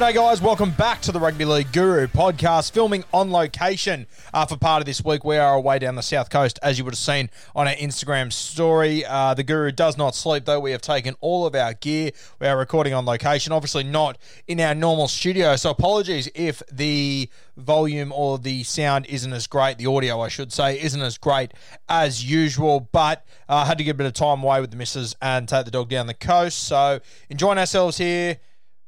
G'day, guys. Welcome back to the Rugby League Guru podcast, filming on location uh, for part of this week. We are away down the south coast, as you would have seen on our Instagram story. Uh, the Guru does not sleep, though. We have taken all of our gear. We are recording on location, obviously not in our normal studio. So, apologies if the volume or the sound isn't as great. The audio, I should say, isn't as great as usual. But I uh, had to get a bit of time away with the missus and take the dog down the coast. So, enjoying ourselves here.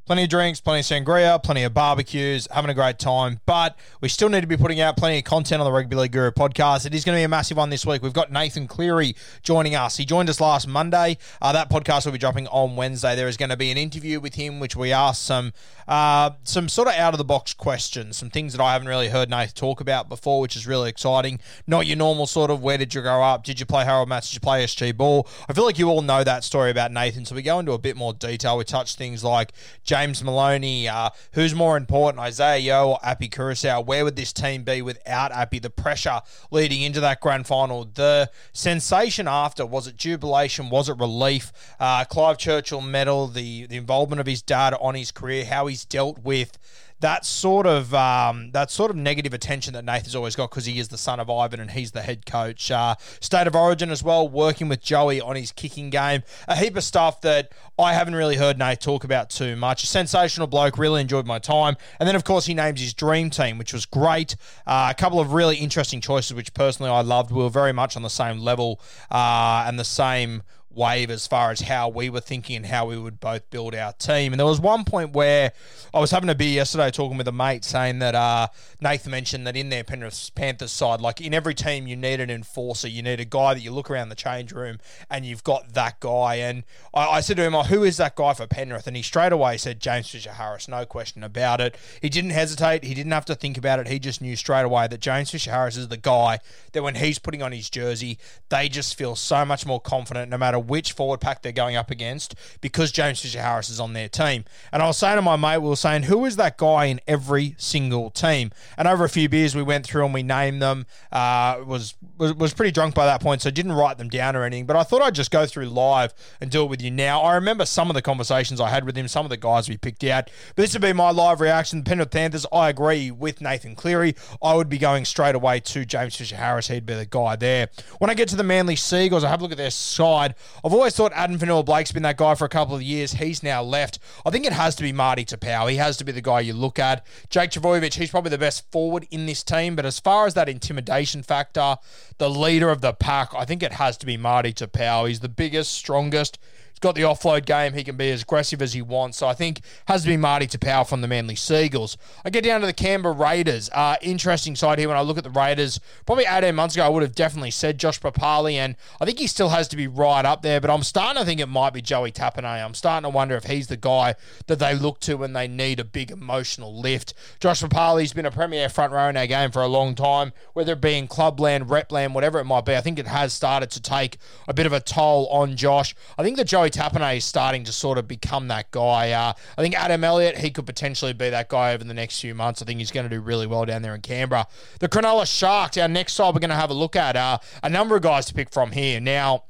Plenty of drinks, plenty of sangria, plenty of barbecues, having a great time. But we still need to be putting out plenty of content on the Rugby League Guru podcast. It is going to be a massive one this week. We've got Nathan Cleary joining us. He joined us last Monday. Uh, that podcast will be dropping on Wednesday. There is going to be an interview with him, which we asked some uh, some sort of out of the box questions, some things that I haven't really heard Nathan talk about before, which is really exciting. Not your normal sort of where did you grow up? Did you play Harold Matthews? Did you play SG Ball? I feel like you all know that story about Nathan, so we go into a bit more detail. We touch things like James Maloney, uh, who's more important, Isaah Yeo or Api Koroisau? Where would this team be without Appy? The pressure leading into that grand final, the sensation after, was it jubilation? Was it relief? Uh, Clive Churchill medal, the, the involvement of his dad on his career, how he's dealt with that sort of um, that sort of negative attention that Nathan's always got because he is the son of Ivan and he's the head coach. Uh, State of Origin as well, working with Joey on his kicking game. A heap of stuff that I haven't really heard Nate talk about too much. A sensational bloke, really enjoyed my time. And then of course he names his dream team, which was great. Uh, a couple of really interesting choices, which personally I loved. We were very much on the same level uh, and the same wave as far as how we were thinking and how we would both build our team. And there was one point where I was having a beer yesterday talking with a mate saying that uh, Nathan mentioned that in their Penrith Panthers side, like in every team, you need an enforcer. You need a guy that you look around the change room and you've got that guy. And I, I said to him, oh, who is that guy for Penrith? And he straight away said James Fisher Harris, no question about it. He didn't hesitate. He didn't have to think about it. He just knew straight away that James Fisher Harris is the guy that when he's putting on his jersey, they just feel so much more confident no matter which forward pack they're going up against because James Fisher Harris is on their team. And I was saying to my mate, we were saying, who is that guy in every single team? And over a few beers, we went through and we named them. Uh, was, was was pretty drunk by that point, so didn't write them down or anything. But I thought I'd just go through live and do it with you now. I remember some of the conversations I had with him, some of the guys we picked out. But this would be my live reaction. The Penrith Panthers, I agree with Nathan Cleary. I would be going straight away to James Fisher Harris. He'd be the guy there. When I get to the Manly Seagulls, I have a look at their side. I've always thought Addin Fonua-Blake's been that guy for a couple of years. He's now left. I think it has to be Marty Taupau. He has to be the guy you look at. Jake Trbojevic, he's probably the best forward in this team. But as far as that intimidation factor, the leader of the pack, I think it has to be Marty Taupau. He's the biggest, strongest got the offload game. He can be as aggressive as he wants. So I think has to be Marty Taupau from the Manly Seagulls. I get down to the Canberra Raiders. Uh, interesting side here when I look at the Raiders. Probably 18 months ago, I would have definitely said Josh Papalii, and I think he still has to be right up there, but I'm starting to think it might be Joey Tapine. I'm starting to wonder if he's the guy that they look to when they need a big emotional lift. Josh Papalii's been a premier front row in our game for a long time, whether it be in clubland, repland, whatever it might be. I think it has started to take a bit of a toll on Josh. I think that Joey Tapine is starting to sort of become that guy. Uh, I think Adam Elliott, he could potentially be that guy over the next few months. I think he's going to do really well down there in Canberra. The Cronulla Sharks, our next side we're going to have a look at uh, a number of guys to pick from here. Now,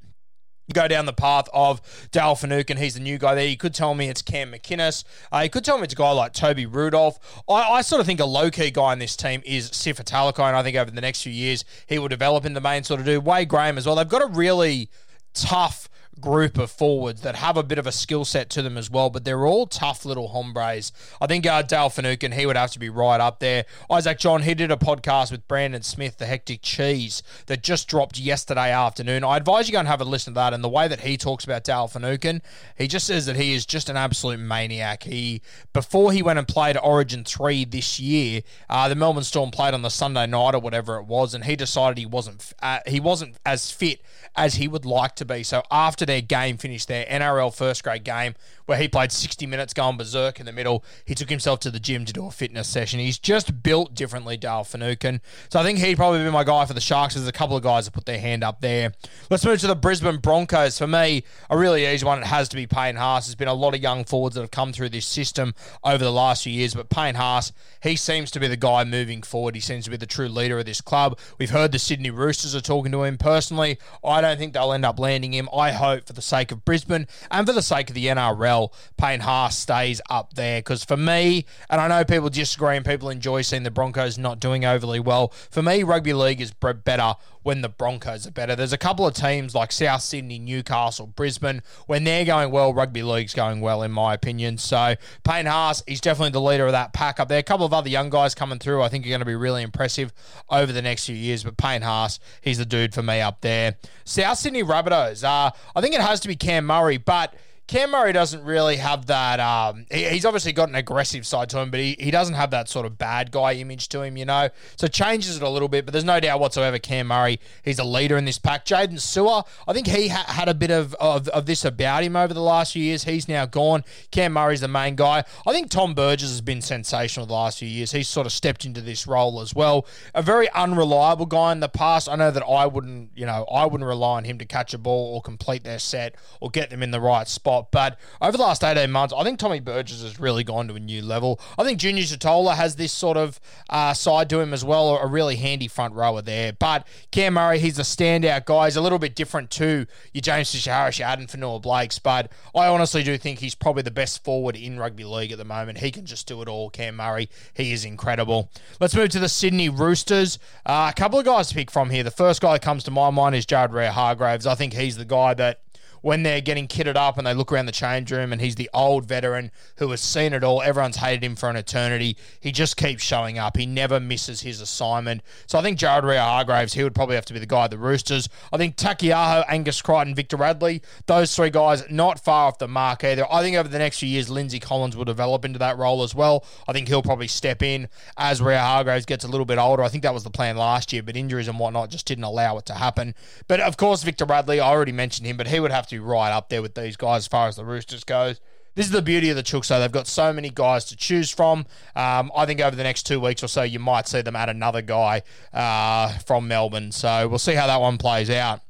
go down the path of Dale Finucane. He's the new guy there. You could tell me it's Cam McInnes. Uh, you could tell me it's a guy like Toby Rudolph. I, I sort of think a low key guy in this team is Sifa and I think over the next few years he will develop in the main sort of do. Wade Graham as well. They've got a really tough group of forwards that have a bit of a skill set to them as well, but they're all tough little hombres. I think uh, Dale Finucane, he would have to be right up there. Isaac John, he did a podcast with Brandon Smith, the Hectic Cheese, that just dropped yesterday afternoon. I advise you go and have a listen to that. And the way that he talks about Dale Finucane, he just says that he is just an absolute maniac. He Before he went and played Origin 3 this year, uh, the Melbourne Storm played on the Sunday night or whatever it was, and he decided he wasn't uh, he wasn't as fit as he would like to be. So after their game finished, their NRL first grade game, where he played 60 minutes going berserk in the middle, he took himself to the gym to do a fitness session. He's just built differently, Dale Finucane. So I think he'd probably be my guy for the Sharks. There's a couple of guys that put their hand up there. Let's move to the Brisbane Broncos. For me, a really easy one. It has to be Payne Haas. There's been a lot of young forwards that have come through this system over the last few years, but Payne Haas, he seems to be the guy moving forward. He seems to be the true leader of this club. We've heard the Sydney Roosters are talking to him. Personally, I don't think they'll end up landing him. I hope for the sake of Brisbane and for the sake of the NRL, Payne Haas stays up there. Because for me, and I know people disagree and people enjoy seeing the Broncos not doing overly well, for me, rugby league is better when the Broncos are better. There's a couple of teams like South Sydney, Newcastle, Brisbane. When they're going well, rugby league's going well, in my opinion. So Payne Haas, he's definitely the leader of that pack up there. A couple of other young guys coming through, I think are going to be really impressive over the next few years. But Payne Haas, he's the dude for me up there. South Sydney Rabbitohs, uh, I think it has to be Cam Murray, but Cam Murray doesn't really have that. Um, he, he's obviously got an aggressive side to him, but he, he doesn't have that sort of bad guy image to him, you know. So changes it a little bit, but there's no doubt whatsoever. Cam Murray, he's a leader in this pack. Jaydn Su'A, I think he ha- had a bit of, of of this about him over the last few years. He's now gone. Cam Murray's the main guy. I think Tom Burgess has been sensational the last few years. He's sort of stepped into this role as well. A very unreliable guy in the past. I know that I wouldn't, you know, I wouldn't rely on him to catch a ball or complete their set or get them in the right spot. But over the last 18 months, I think Tommy Burgess has really gone to a new level. I think Junior Tatola has this sort of uh, side to him as well, a really handy front rower there. But Cam Murray, he's a standout guy. He's a little bit different to your James Fisher-Harris, your Addin Fonua-Blakes, but I honestly do think he's probably the best forward in rugby league at the moment. He can just do it all, Cam Murray. He is incredible. Let's move to the Sydney Roosters. Uh, a couple of guys to pick from here. The first guy that comes to my mind is Jared Waerea-Hargreaves. I think he's the guy that when they're getting kitted up and they look around the change room and he's the old veteran who has seen it all. Everyone's hated him for an eternity. He just keeps showing up. He never misses his assignment. So I think Jared Waerea-Hargreaves, he would probably have to be the guy at the Roosters. I think Taukei'aho, Angus Crichton, Victor Radley, those three guys not far off the mark either. I think over the next few years, Lindsay Collins will develop into that role as well. I think he'll probably step in as Waerea-Hargreaves gets a little bit older. I think that was the plan last year, but injuries and whatnot just didn't allow it to happen. But of course, Victor Radley, I already mentioned him, but he would have to be right up there with these guys as far as the Roosters goes. This is the beauty of the Chooks, though. They've got so many guys to choose from. Um, I think over the next two weeks or so, you might see them add another guy uh, from Melbourne. So we'll see how that one plays out.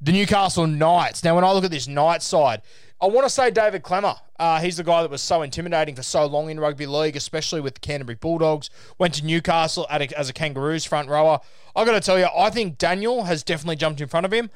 The Newcastle Knights. Now, when I look at this Knights side, I want to say David Klemmer. Uh, he's the guy that was so intimidating for so long in rugby league, especially with the Canterbury Bulldogs. Went to Newcastle a, as a Kangaroos front rower. I got to tell you, I think Daniel has definitely jumped in front of him.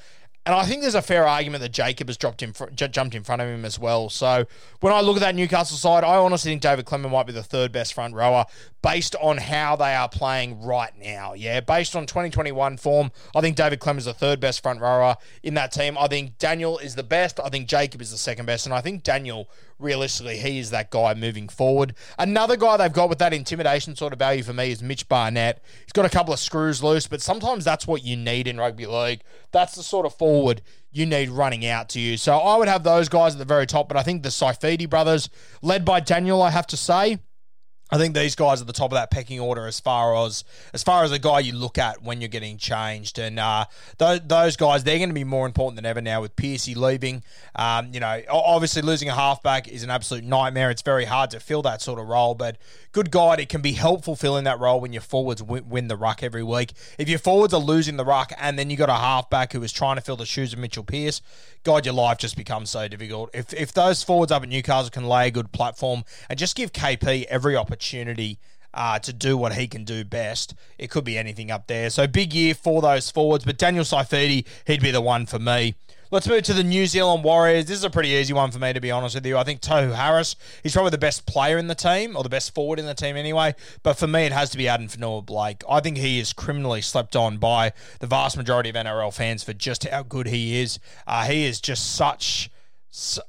And I think there's a fair argument that Jacob has dropped in, fr- jumped in front of him as well. So when I look at that Newcastle side, I honestly think David Klemmer might be the third best front rower based on how they are playing right now. Yeah, based on 2021 form, I think David Klemmer is the third best front rower in that team. I think Daniel is the best. I think Jacob is the second best, and I think Daniel realistically, he is that guy moving forward. Another guy they've got with that intimidation sort of value for me is Mitch Barnett. He's got a couple of screws loose, but sometimes that's what you need in rugby league. That's the sort of forward you need running out to you. So I would have those guys at the very top, but I think the Saifiti brothers, led by Daniel, I have to say, I think these guys are the top of that pecking order as far as as far as a guy you look at when you're getting changed, and uh, those, those guys they're going to be more important than ever now with Pearcey leaving. Um, you know, obviously losing a halfback is an absolute nightmare. It's very hard to fill that sort of role, but good God, it can be helpful filling that role when your forwards win, win the ruck every week. If your forwards are losing the ruck and then you got a halfback who is trying to fill the shoes of Mitchell Pearce, God, your life just becomes so difficult. If if those forwards up at Newcastle can lay a good platform and just give KP every opportunity uh, to do what he can do best. It could be anything up there. So big year for those forwards, but Daniel Saifiti, he'd be the one for me. Let's move to the New Zealand Warriors. This is a pretty easy one for me, to be honest with you. I think Tohu Harris, he's probably the best player in the team, or the best forward in the team anyway. But for me, it has to be Addin Fonua-Blake. I think he is criminally slept on by the vast majority of NRL fans for just how good he is. Uh, he is just such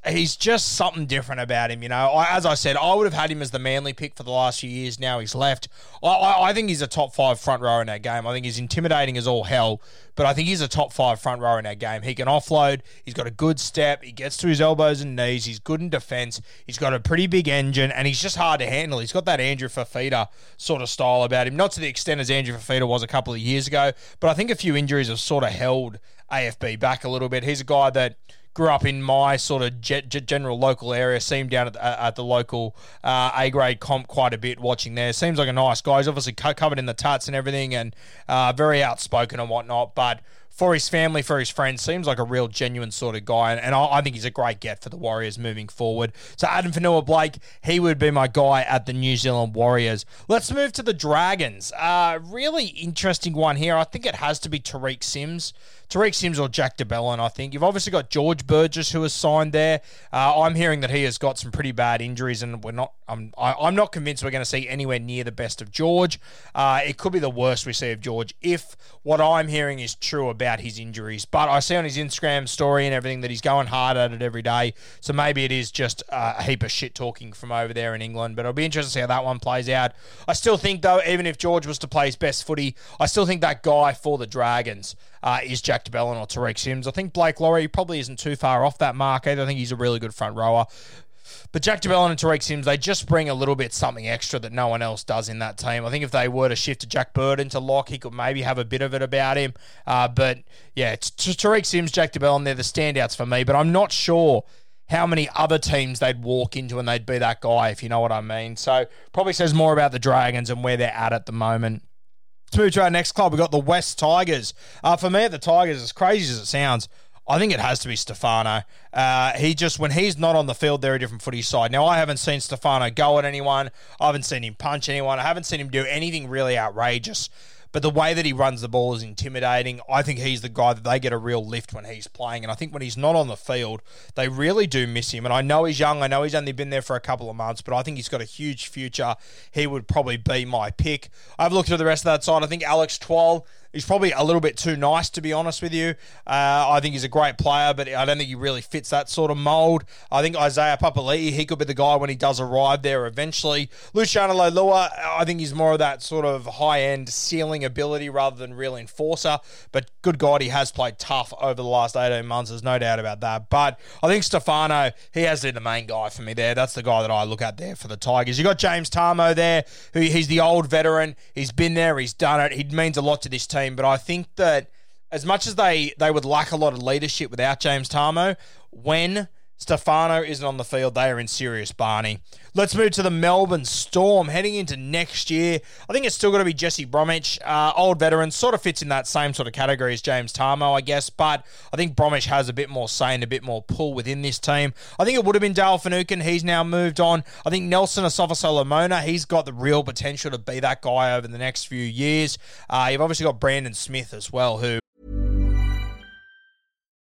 he's just something different about him. You know, I, as I said, I would have had him as the manly pick for the last few years. Now he's left. I, I, I, think he's a top five front row in that game. I think he's intimidating as all hell, but I think he's a top five front row in that game. He can offload. He's got a good step. He gets to his elbows and knees. He's good in defence. He's got a pretty big engine, and he's just hard to handle. He's got that Andrew Fifita sort of style about him. Not to the extent as Andrew Fifita was a couple of years ago, but I think a few injuries have sort of held AFB back a little bit. He's a guy that grew up in my sort of general local area. Seen down at the, at the local uh, A grade comp quite a bit watching there. Seems like a nice guy. He's obviously covered in the tuts and everything, and uh, very outspoken and whatnot. But for his family, for his friends, seems like a real genuine sort of guy. And, and I, I, think he's a great get for the Warriors moving forward. So Addin Fonua-Blake, he would be my guy at the New Zealand Warriors. Let's move to the Dragons. Uh, really interesting one here. I think it has to be Tariq Sims. Tariq Sims or Jack de Belin, I think. You've obviously got George Burgess who has signed there. Uh, I'm hearing that he has got some pretty bad injuries, and we're not. I'm I, i am not convinced we're going to see anywhere near the best of George. Uh, it could be the worst we see of George if what I'm hearing is true about his injuries. But I see on his Instagram story and everything that he's going hard at it every day. So maybe it is just a heap of shit talking from over there in England. But it'll be interesting to see how that one plays out. I still think though, even if George was to play his best footy, I still think that guy for the Dragons uh, is Jack de Belin or Tariq Sims. I think Blake Lawrie probably isn't too far off that mark either. I think he's a really good front rower. But Jack de Belin and Tariq Sims, they just bring a little bit something extra that no one else does in that team. I think if they were to shift to Jack Burton to lock, he could maybe have a bit of it about him. Uh, but yeah, Tariq Sims, Jack de Belin, they're the standouts for me. But I'm not sure how many other teams they'd walk into and they'd be that guy, if you know what I mean. So probably says more about the Dragons and where they're at at the moment. Let's move to our next club. We've got the West Tigers. Uh, for me, the Tigers, as crazy as it sounds, I think it has to be Stefano. Uh, he just, when he's not on the field, they're a different footy side. Now, I haven't seen Stefano go at anyone. I haven't seen him punch anyone. I haven't seen him do anything really outrageous. But the way that he runs the ball is intimidating. I think he's the guy that they get a real lift when he's playing. And I think when he's not on the field, they really do miss him. And I know he's young. I know he's only been there for a couple of months, but I think he's got a huge future. He would probably be my pick. I've looked at the rest of that side. I think Alex Twal He's probably a little bit too nice, to be honest with you. Uh, I think he's a great player, but I don't think he really fits that sort of mould. I think Isaiah Papali'i, he could be the guy when he does arrive there eventually. Luciano Leilua, I think he's more of that sort of high end ceiling ability rather than real enforcer. But good God, he has played tough over the last 18 months. There's no doubt about that. But I think Stefano, he has been the main guy for me there. That's the guy that I look at there for the Tigers. You got James Tamou there, who he's the old veteran. He's been there, he's done it. He means a lot to this team team, but I think that as much as they they would lack a lot of leadership without James Tamou, when Stefano isn't on the field, they are in serious Barney. Let's move to the Melbourne Storm heading into next year. I think it's still going to be Jesse Bromwich, uh, old veteran, sort of fits in that same sort of category as James Tamou, I guess. But I think Bromwich has a bit more say and a bit more pull within this team. I think it would have been Dale Finucane. He's now moved on. I think Nelson Asofa-Solomona, he's got the real potential to be that guy over the next few years. Uh, you've obviously got Brandon Smith as well, who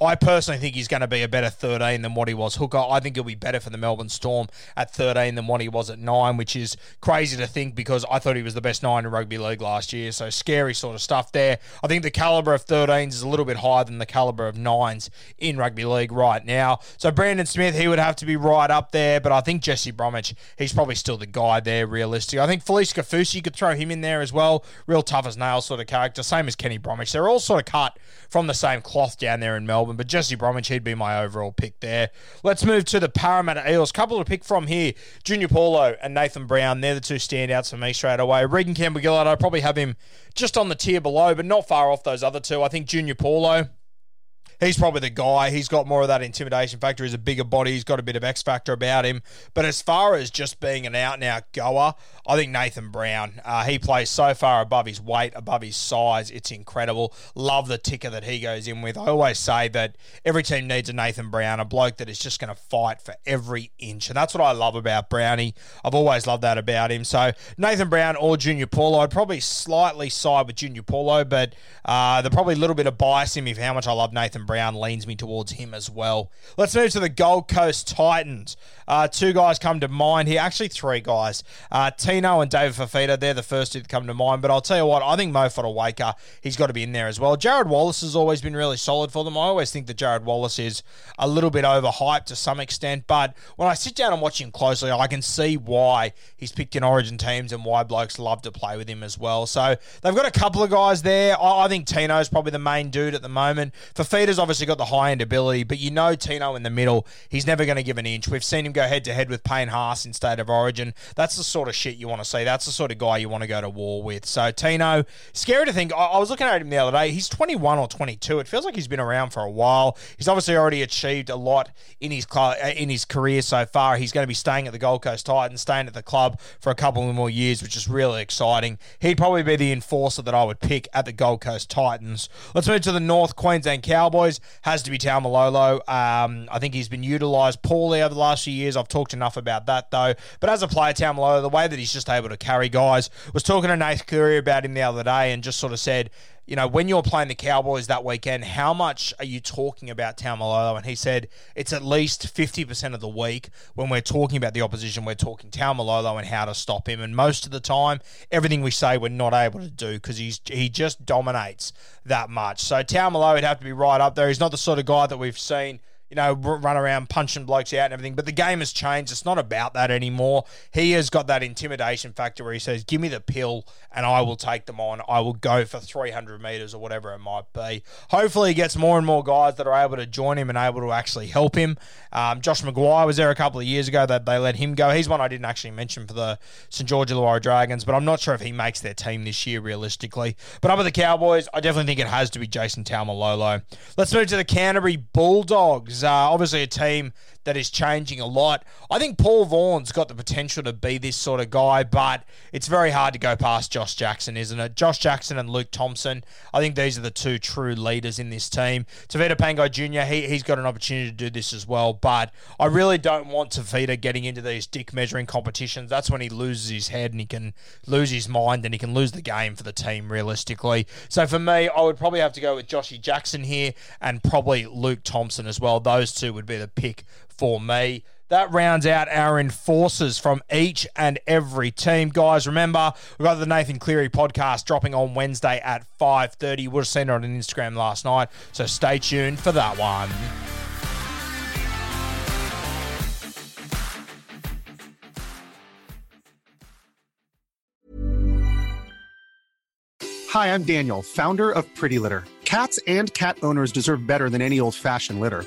I personally think he's going to be a better 13 than what he was hooker. I think he'll be better for the Melbourne Storm at 13 than what he was at 9, which is crazy to think because I thought he was the best 9 in rugby league last year. So scary sort of stuff there. I think the caliber of 13s is a little bit higher than the caliber of 9s in rugby league right now. So Brandon Smith, he would have to be right up there, but I think Jesse Bromwich, he's probably still the guy there, realistic. I think Felise Kaufusi, you could throw him in there as well. Real tough as nails sort of character, same as Kenny Bromwich. They're all sort of cut from the same cloth down there in Melbourne, but Jesse Bromwich, he'd be my overall pick there. Let's move to the Parramatta Eels. Couple to pick from here. Junior Paulo and Nathan Brown, they're the two standouts for me straight away. Reagan Campbell Gillard, I probably have him just on the tier below, but not far off those other two. I think Junior Paulo, he's probably the guy. He's got more of that intimidation factor. He's a bigger body. He's got a bit of X factor about him. But as far as just being an out and out goer, I think Nathan Brown, uh, he plays so far above his weight, above his size. It's incredible. Love the ticker that he goes in with. I always say that every team needs a Nathan Brown, a bloke that is just going to fight for every inch. And that's what I love about Brownie. I've always loved that about him. So Nathan Brown or Junior Paulo, I'd probably slightly side with Junior Paulo, but uh, there's probably a little bit of bias in me for how much I love Nathan Brown leans me towards him as well. Let's move to the Gold Coast Titans. Uh, two guys come to mind here. Actually, three guys. Uh, Tino and David Fifita, they're the first two that come to mind. But I'll tell you what, I think Mo Fotuaika, he's got to be in there as well. Jarrod Wallace has always been really solid for them. I always think that Jarrod Wallace is a little bit overhyped to some extent. But when I sit down and watch him closely, I can see why he's picked in origin teams and why blokes love to play with him as well. So they've got a couple of guys there. I, I think Tino's probably the main dude at the moment. Fifita's obviously got the high end ability, but you know Tino in the middle, he's never going to give an inch. We've seen him go head to head with Payne Haas in State of Origin. That's the sort of shit you want to see. That's the sort of guy you want to go to war with. So Tino, scary to think. I, I was looking at him the other day. He's 21 or 22. It feels like he's been around for a while. He's obviously already achieved a lot in his cl- uh, in his career so far. He's going to be staying at the Gold Coast Titans, staying at the club for a couple more years, which is really exciting. He'd probably be the enforcer that I would pick at the Gold Coast Titans. Let's move to the North Queensland Cowboys. Has to be Taumalolo. Um, I think he's been utilised poorly over the last few years. I've talked enough about that though. But as a player, Taumalolo, the way that he's just able to carry guys, was talking to Nath Cleary about him the other day and just sort of said, you know, when you're playing the Cowboys that weekend, how much are you talking about Taumalolo? And he said it's at least 50% of the week when we're talking about the opposition, we're talking Taumalolo and how to stop him. And most of the time, everything we say we're not able to do because he's he just dominates that much. So Taumalolo would have to be right up there. He's not the sort of guy that we've seen you know, run around punching blokes out and everything. But the game has changed. It's not about that anymore. He has got that intimidation factor where he says, "Give me the pill, and I will take them on. I will go for 300 meters or whatever it might be." Hopefully, he gets more and more guys that are able to join him and able to actually help him. Um, Josh McGuire was there a couple of years ago. That they let him go. He's one I didn't actually mention for the St George Illawarra Dragons, but I'm not sure if he makes their team this year realistically. But up at the Cowboys, I definitely think it has to be Jason Taumalolo. Let's move to the Canterbury Bulldogs. Uh, obviously, a team that is changing a lot. I think Paul Vaughan's got the potential to be this sort of guy, but it's very hard to go past Josh Jackson, isn't it? Josh Jackson and Luke Thompson, I think these are the two true leaders in this team. Tevita Pangai Jr., he, he's got an opportunity to do this as well, but I really don't want Tavita getting into these dick measuring competitions. That's when he loses his head and he can lose his mind and he can lose the game for the team realistically. So for me, I would probably have to go with Joshy Jackson here and probably Luke Thompson as well. Those two would be the pick for me. That rounds out our enforcers from each and every team. Guys, remember, we've got the Nathan Cleary podcast dropping on Wednesday at 5.30. You would have seen it on Instagram last night, so stay tuned for that one. Hi, I'm Daniel, founder of Pretty Litter. Cats and cat owners deserve better than any old fashioned litter.